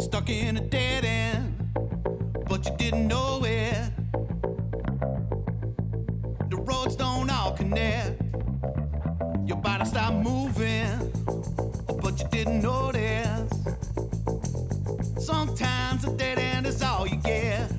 Stuck in a dead end, but you didn't know it. The roads don't all connect. Your body stopped moving, but you didn't notice. Sometimes a dead end is all you get.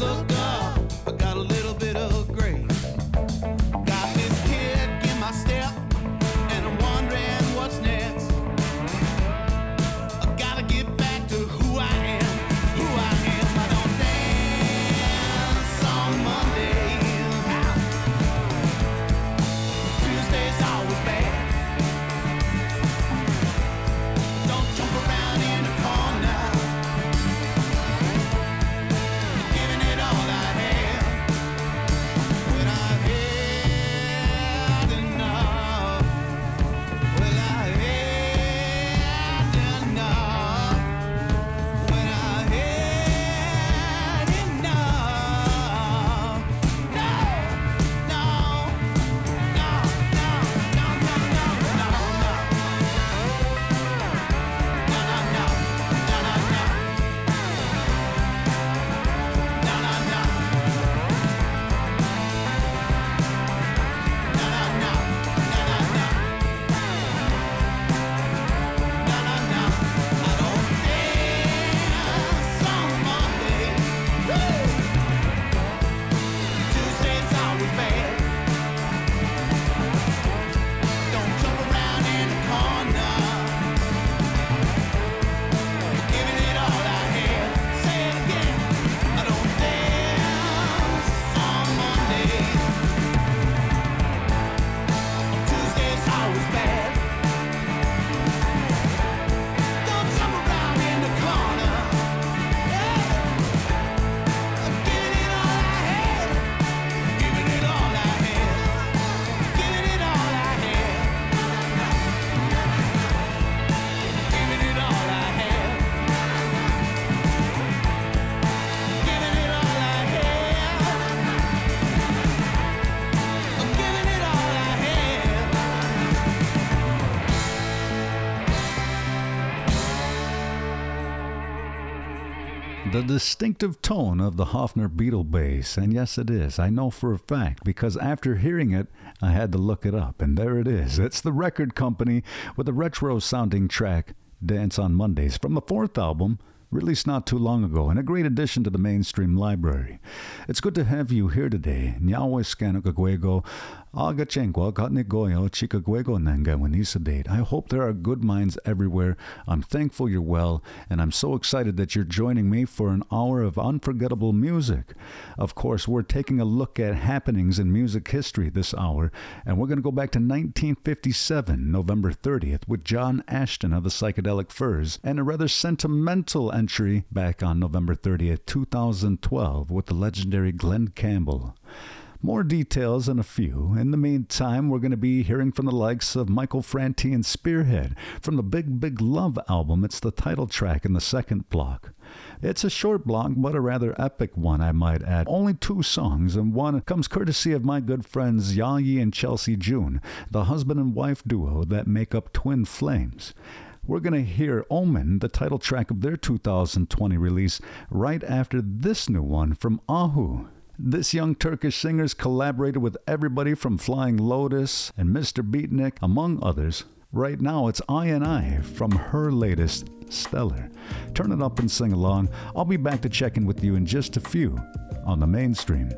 Look The distinctive tone of the Hofner Beatle bass, and yes, it is. I know for a fact because after hearing it, I had to look it up, and there it is. It's the record company with a retro sounding track, Dance on Mondays, from the fourth album, released not too long ago, and a great addition to the mainstream library. It's good to have you here today. Nyawe Skanukagwego, I hope there are good minds everywhere. I'm thankful you're well, and I'm so excited that you're joining me for an hour of unforgettable music. Of course, we're taking a look at happenings in music history this hour, and we're going to go back to 1957, November 30th, with John Ashton of the Psychedelic Furs, and a rather sentimental entry back on November 30th, 2012, with the legendary Glen Campbell. More details in a few. In the meantime, we're going to be hearing from the likes of Michael Franti and Spearhead from the Big Big Love album. It's the title track in the second block. It's a short block, but a rather epic one, I might add. Only two songs, and one comes courtesy of my good friends Jaaji and Chelsey June, the husband and wife duo that make up Twin Flames. We're going to hear Omen, the title track of their 2020 release, right after this new one from Ahu. This young Turkish singer's collaborated with everybody from Flying Lotus and Mr. Beatnik, among others. Right now, it's I and I from her latest, Stellar. Turn it up and sing along. I'll be back to check in with you in just a few on the mainstream.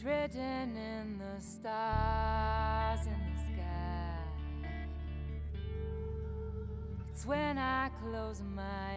It's written in the stars in the sky. It's when I close my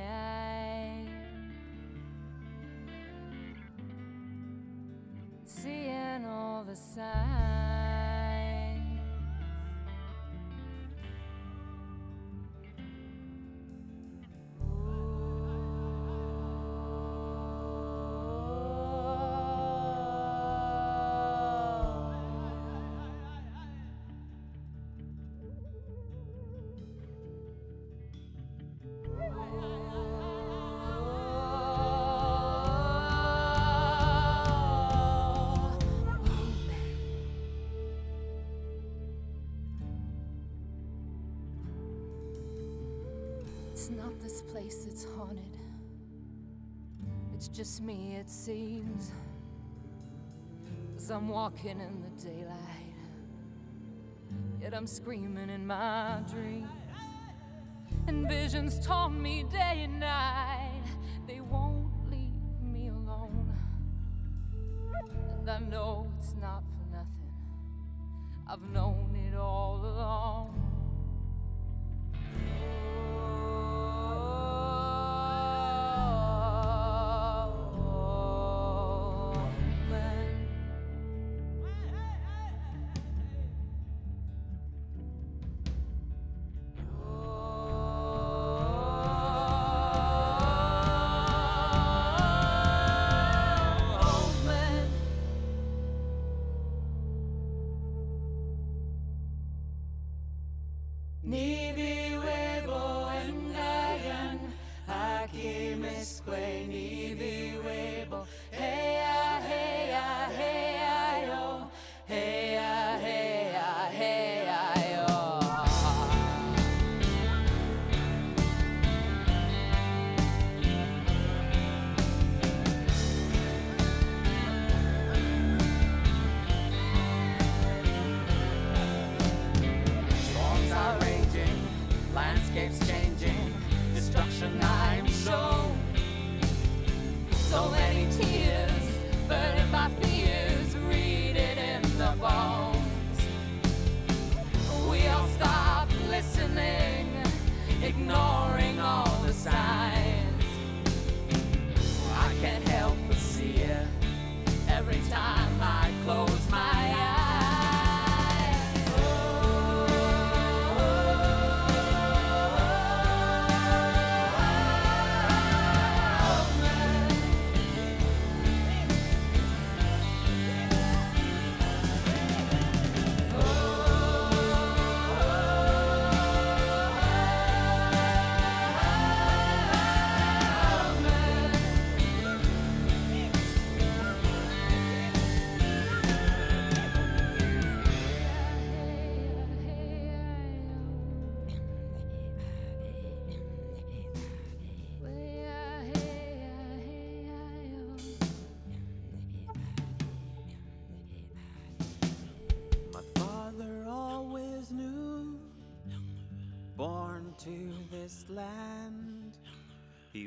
It's not this place, it's haunted. It's just me, it seems. I'm walking in the daylight, yet I'm screaming in my dream. And visions taunt me day and night,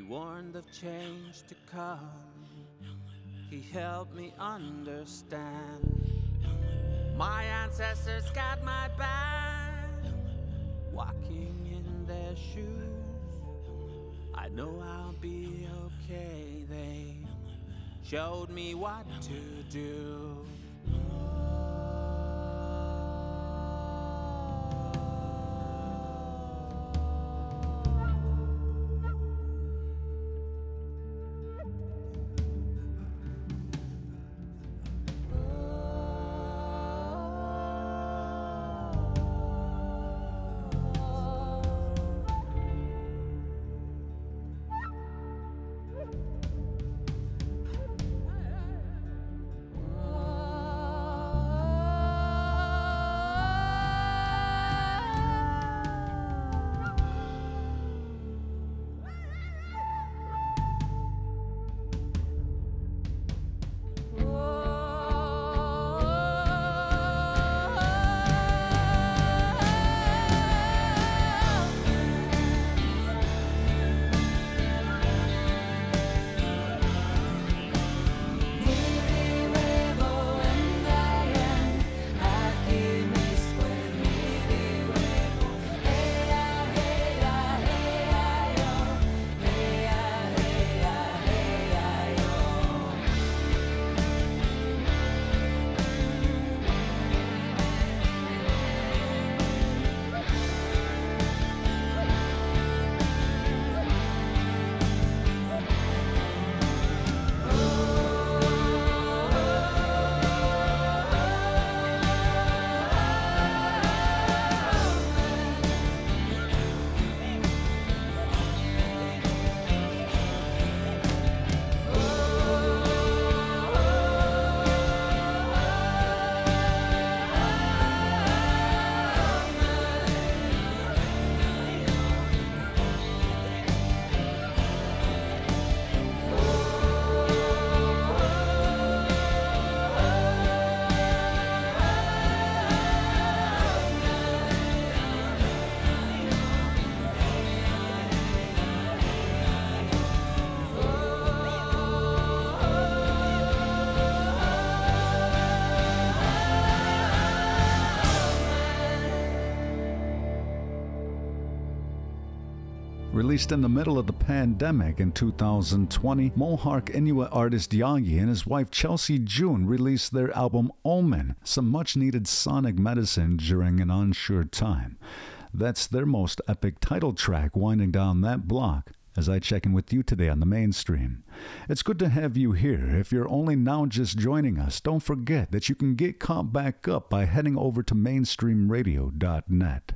warned of change to come. He helped me understand. My ancestors got my back, walking in their shoes. I know I'll be okay. They showed me what to do. Released in the middle of the pandemic in 2020, Mohawk Inuit artist Jaaji and his wife Chelsey June released their album Omen, some much needed sonic medicine during an unsure time. That's their most epic title track, winding down that block as I check in with you today on the mainstream. It's good to have you here. If you're only now just joining us, don't forget that you can get caught back up by heading over to mainstreamradio.net.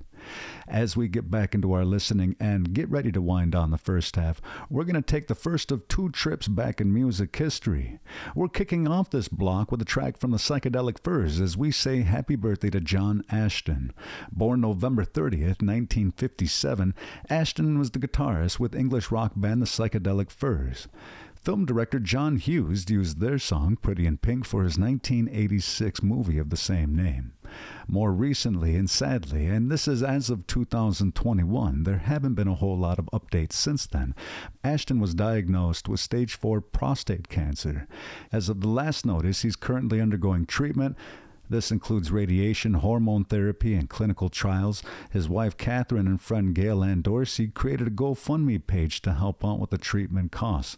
As we get back into our listening and get ready to wind on the first half, we're going to take the first of two trips back in music history. We're kicking off this block with a track from the Psychedelic Furs as we say happy birthday to John Ashton. Born November 30th, 1957, Ashton was the guitarist with English rock band the Psychedelic Furs. Film director John Hughes used their song Pretty in Pink for his 1986 movie of the same name. More recently, and sadly, and this is as of 2021, there haven't been a whole lot of updates since then. Ashton was diagnosed with stage 4 prostate cancer. As of the last notice, he's currently undergoing treatment. This includes radiation, hormone therapy, and clinical trials. His wife Catherine and friend Gail Ann Dorsey created a GoFundMe page to help out with the treatment costs.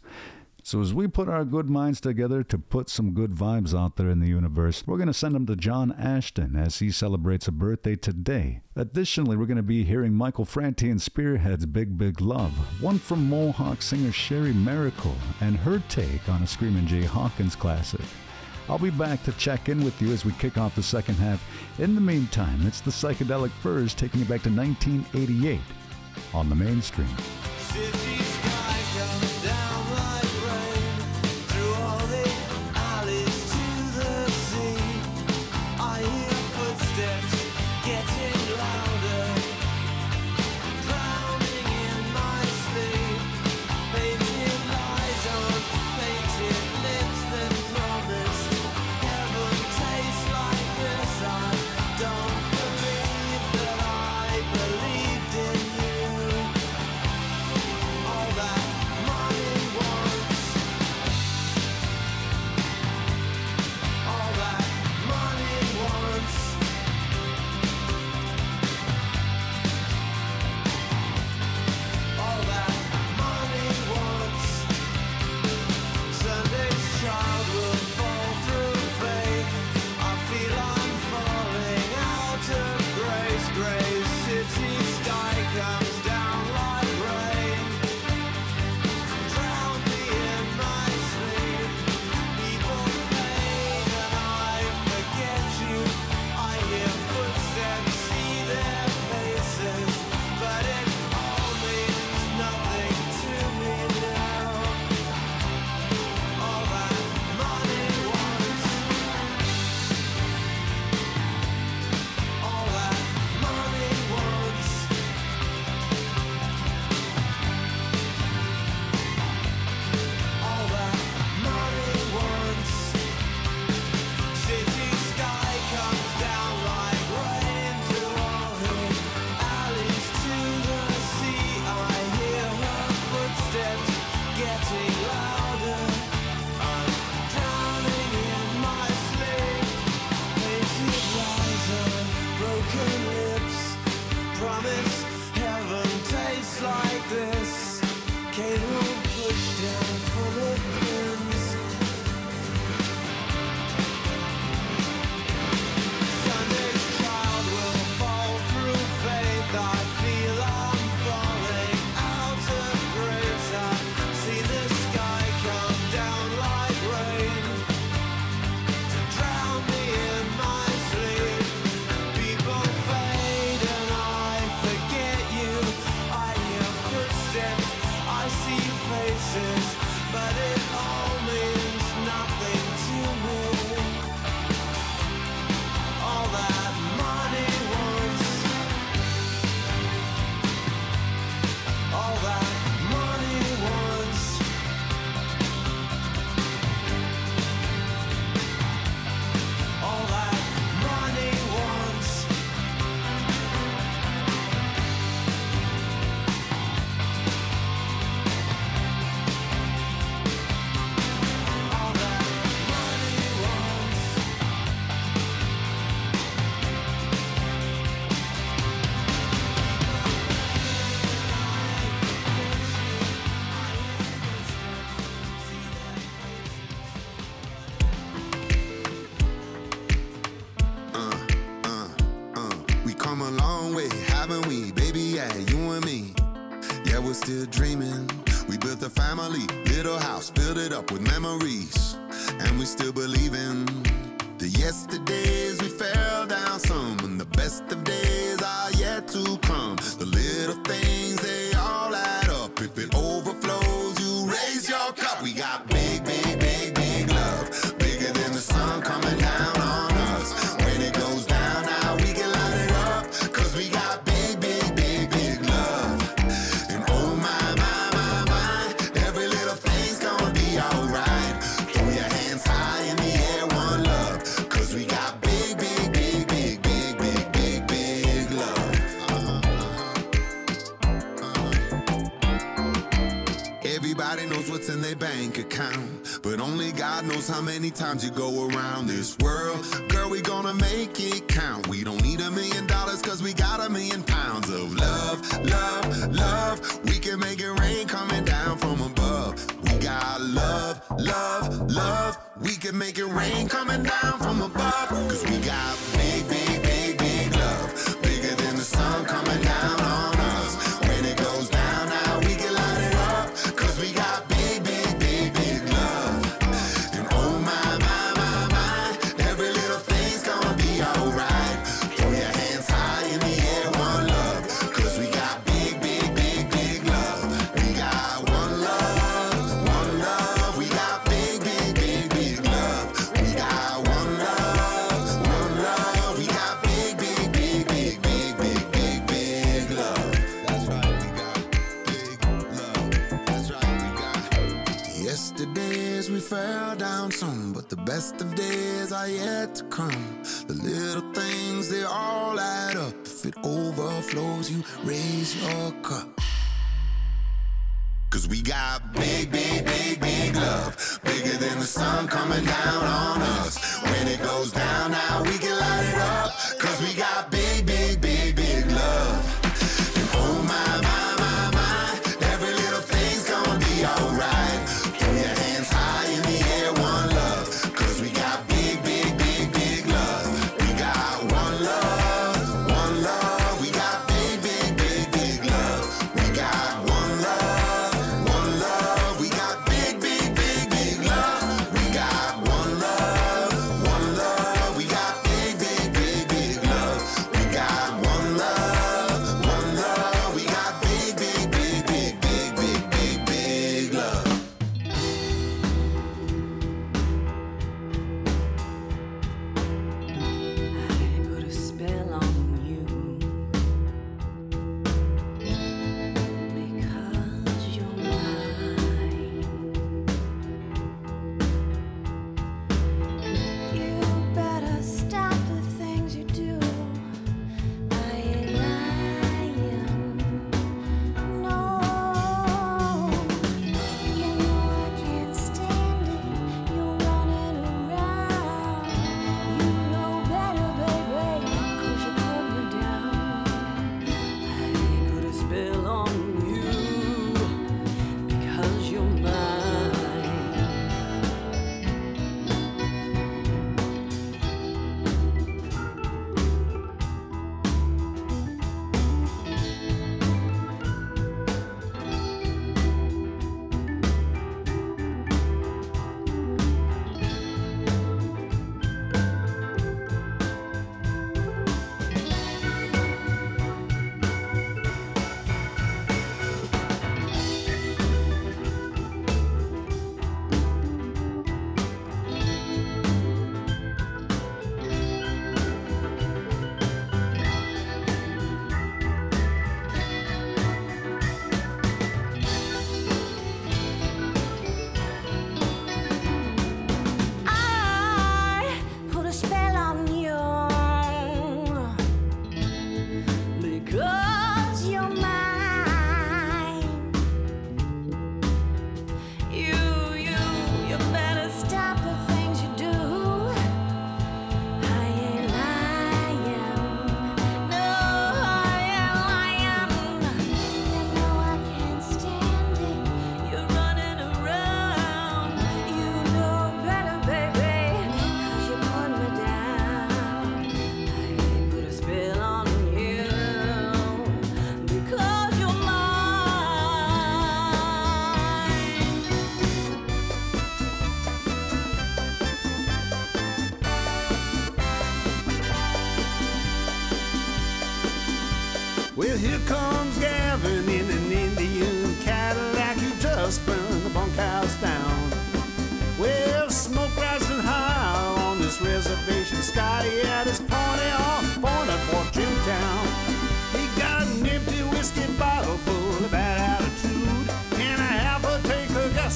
So, as we put our good minds together to put some good vibes out there in the universe, we're going to send them to John Ashton as he celebrates a birthday today. Additionally, we're going to be hearing Michael Franti and Spearhead's Big Big Love, one from Mohawk singer Cheri Maracle, and her take on a Screamin' Jay Hawkins classic. I'll be back to check in with you as we kick off the second half. In the meantime, it's the Psychedelic Furs taking you back to 1988 on the mainstream. Memories. And we still believe in the yesterdays we fell down some, and the best of days are yet to come. The little things, they all add up. If it overflows, you raise your cup. We got big, account, but only God knows how many times you go around this world. Girl, we gonna make it count. We don't need a million dollars cause we got a million pounds of love, love, love. We can make it rain coming down from above. We got love, love, love. We can make it rain coming down from above. Cause we got big, are yet to come. The little things they all add up. If it overflows, you raise your cup. Cause we got big, big, big, big love. Bigger than the sun coming down on us. When it goes down, now we can light it up. Cause we got big,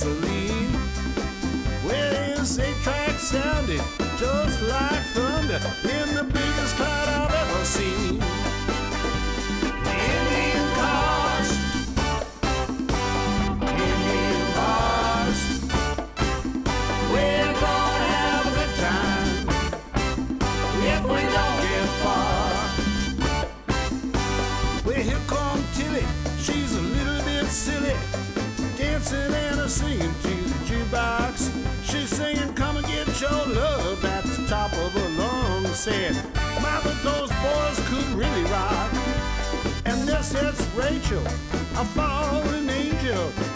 gasoline. Well, his eight track sounded just like thunder in the biggest crowd I've ever seen. said, My, but those boys could really rock. And this is Rachel, a fallen angel.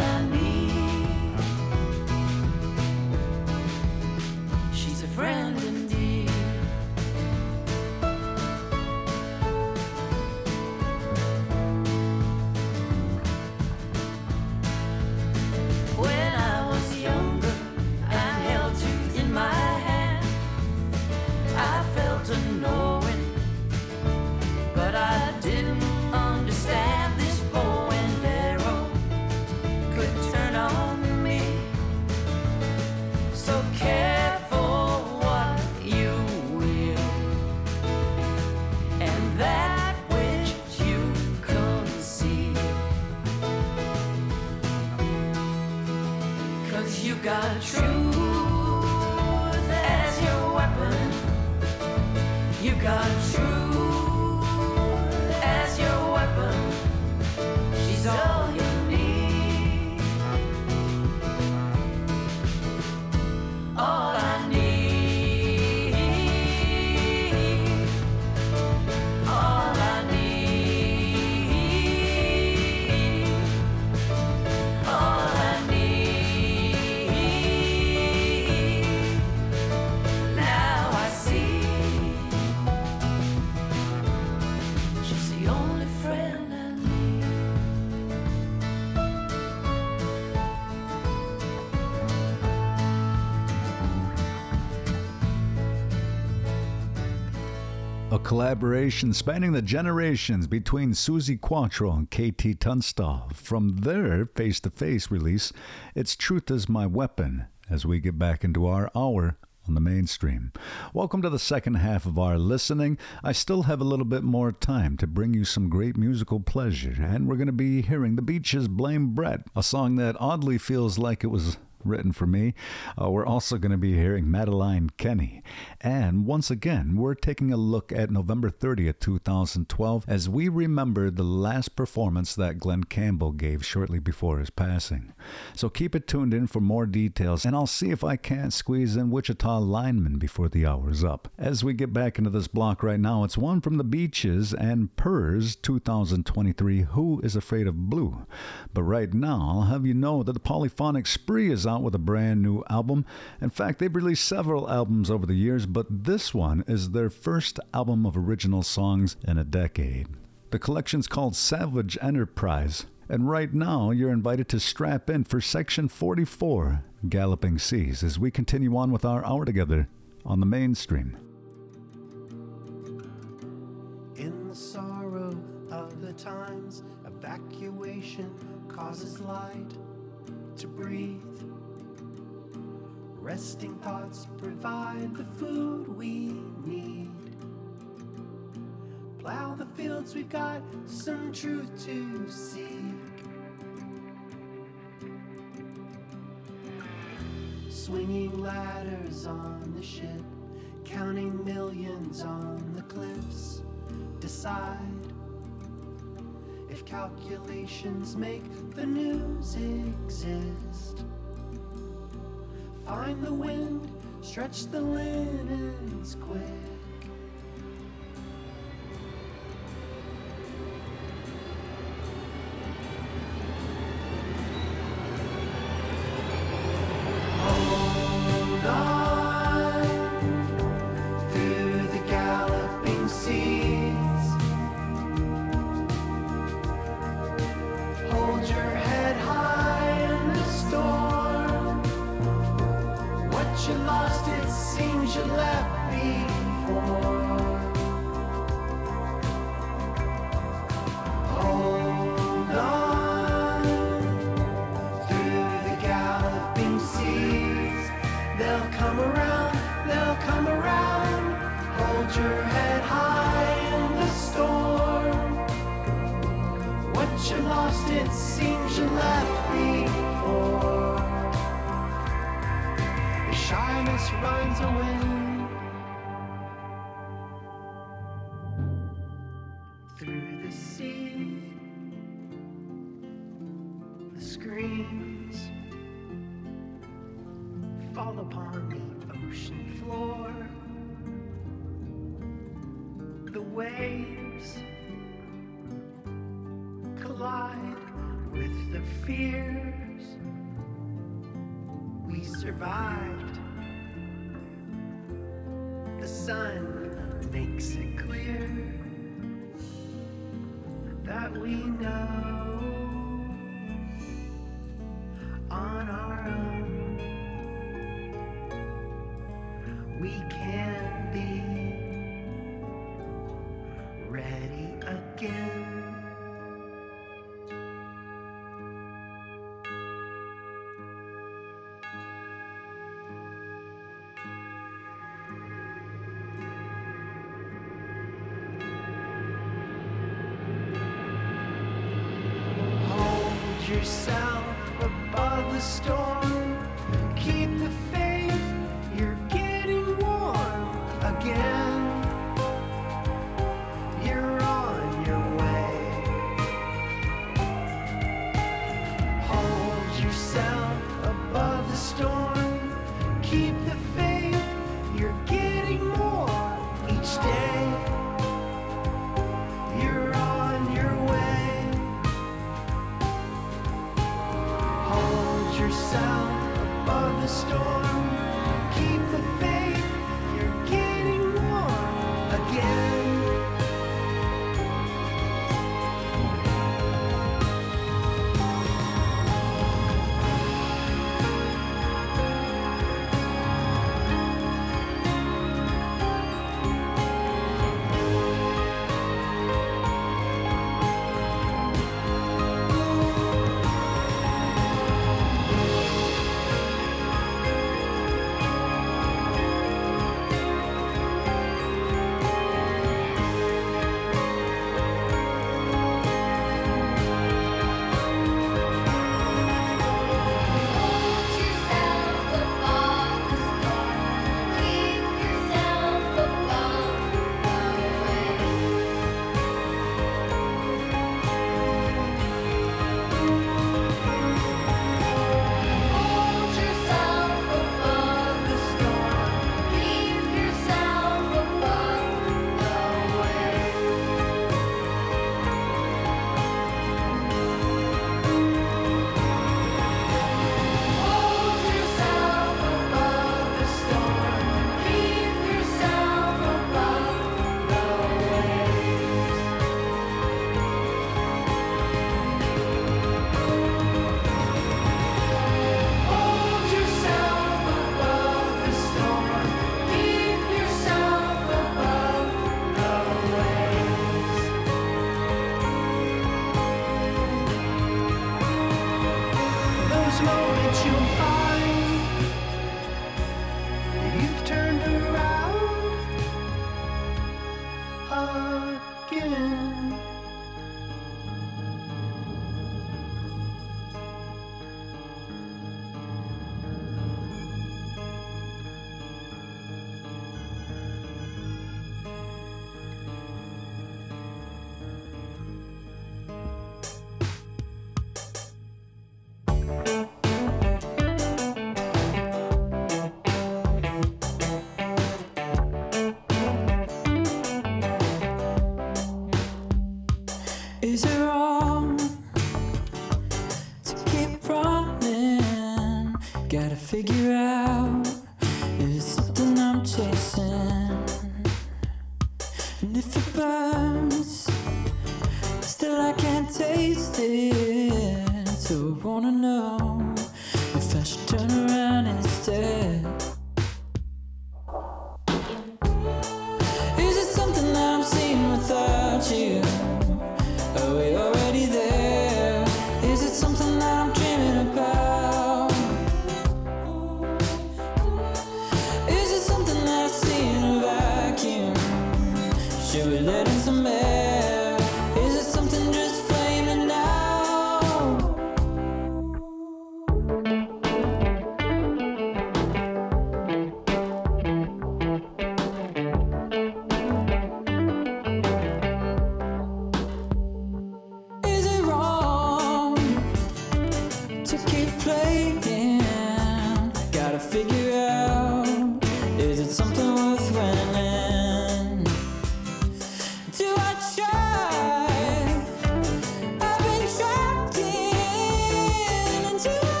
collaboration spanning the generations between Suzi Quatro and KT Tunstall. From their face to face release, It's Truth is My Weapon, as we get back into our hour on the mainstream. Welcome to the second half of our listening. I still have a little bit more time to bring you some great musical pleasure, and we're going to be hearing The Beaches Blame Brett, a song that oddly feels like it was written for me. Uh, we're also going to be hearing Madeline Kenney. And once again, we're taking a look at November 30th, 2012, as we remember the last performance that Glen Campbell gave shortly before his passing. So keep it tuned in for more details, and I'll see if I can't squeeze in Wichita lineman before the hour's up. As we get back into this block right now, it's one from the Beaches and Purrs 2023, Who is Afraid of Blue? But right now, I'll have you know that the Polyphonic Spree is out with a brand new album. In fact, they've released several albums over the years, but this one is their first album of original songs in a decade. The collection's called Savage Enterprise, and right now you're invited to strap in for section 44, Galloping Seas, as we continue on with our hour together on the mainstream. In the sorrow of the times, evacuation causes light to breathe. Resting thoughts provide the food we need. Plow the fields, we've got some truth to seek. Swinging ladders on the ship, counting millions on the cliffs. Decide if calculations make the news exist. Find the wind, stretch the linens quick. Yourself above the storm.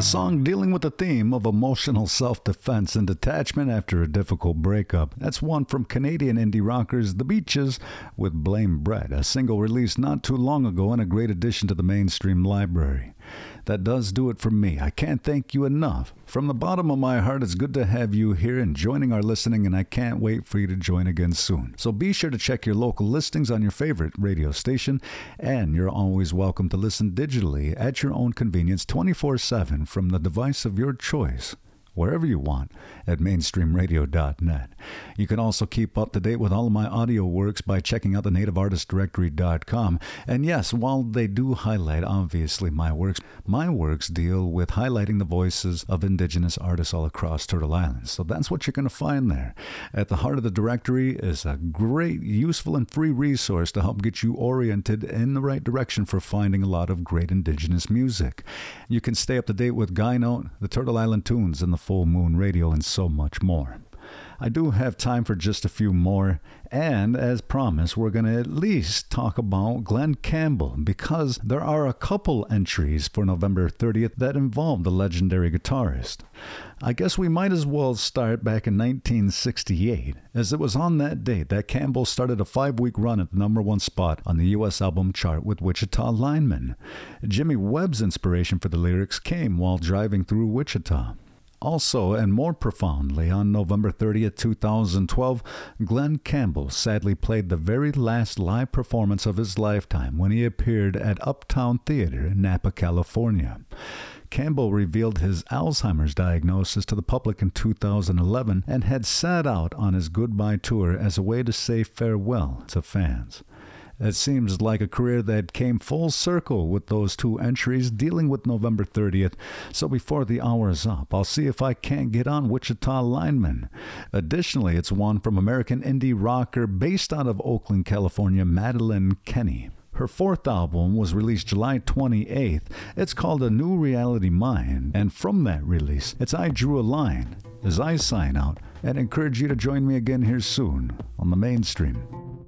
A song dealing with the theme of emotional self defense and detachment after a difficult breakup. That's one from Canadian indie rockers The Beaches with Blame Brett, a single released not too long ago and a great addition to the mainstream library. That does do it for me. I can't thank you enough. From the bottom of my heart, it's good to have you here and joining our listening, and I can't wait for you to join again soon. So be sure to check your local listings on your favorite radio station, and you're always welcome to listen digitally at your own convenience 24 7 from the device of your choice wherever you want at mainstreamradio.net. You can also keep up to date with all of my audio works by checking out the nativeartistdirectory.com. And yes, while they do highlight obviously my works, my works deal with highlighting the voices of indigenous artists all across Turtle Island. So that's what you're going to find there. At the heart of the directory is a great, useful, and free resource to help get you oriented in the right direction for finding a lot of great indigenous music. You can stay up to date with Guy Note, the Turtle Island Tunes, and the Full Moon Radio, and so much more. I do have time for just a few more, and as promised, we're going to at least talk about Glen Campbell because there are a couple entries for November 30th that involve the legendary guitarist. I guess we might as well start back in 1968, as it was on that date that Campbell started a five week run at the number one spot on the U.S. album chart with Wichita Lineman. Jimmy Webb's inspiration for the lyrics came while driving through Wichita. Also, and more profoundly, on November 30th, 2012, Glen Campbell sadly played the very last live performance of his lifetime when he appeared at Uptown Theater in Napa, California. Campbell revealed his Alzheimer's diagnosis to the public in 2011 and had sat out on his goodbye tour as a way to say farewell to fans. It seems like a career that came full circle with those two entries dealing with November 30th. So before the hour is up, I'll see if I can't get on Wichita Lineman. Additionally, it's one from American indie rocker based out of Oakland, California, Madeline Kenney. Her fourth album was released July 28th. It's called A New Reality Mind, and from that release, it's I Drew a Line as I sign out and encourage you to join me again here soon on the mainstream.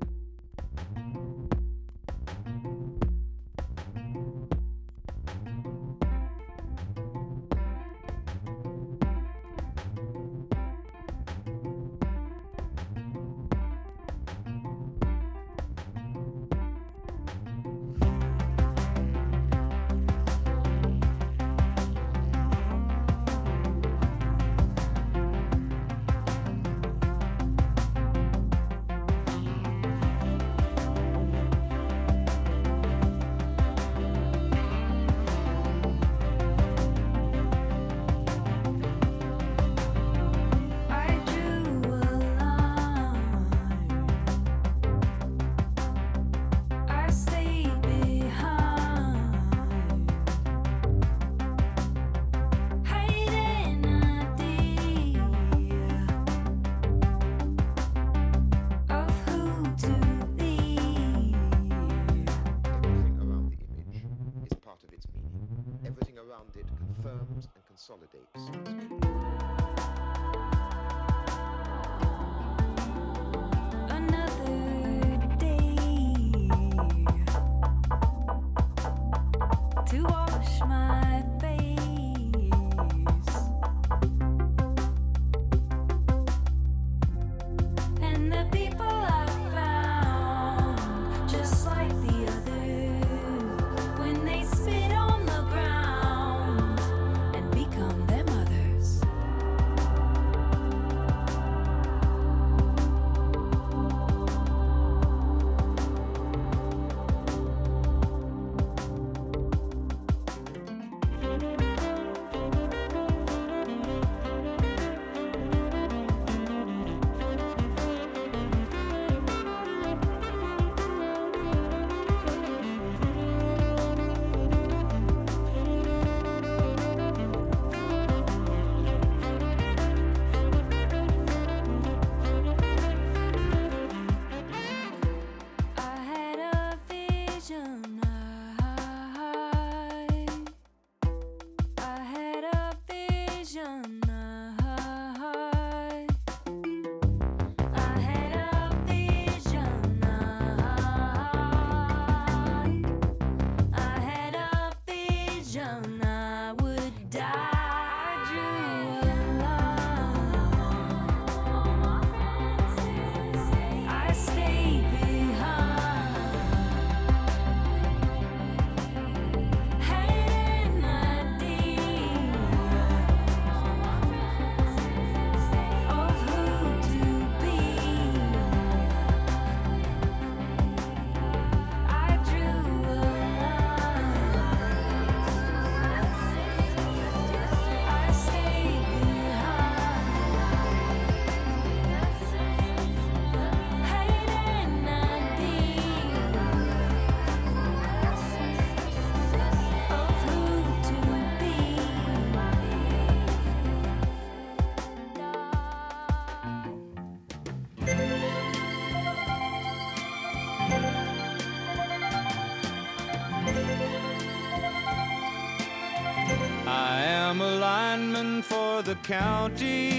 county,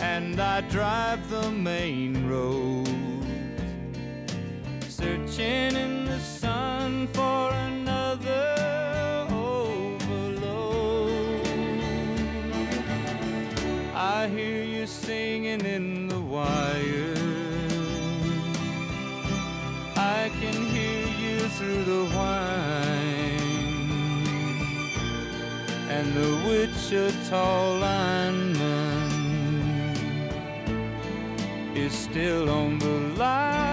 and I drive the main Wichita lineman is still on the line.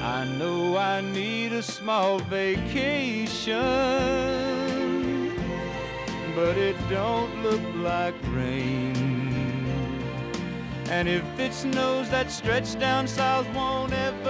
I know I need a small vacation, but it don't look like rain. And if it snows, that stretch down south won't ever.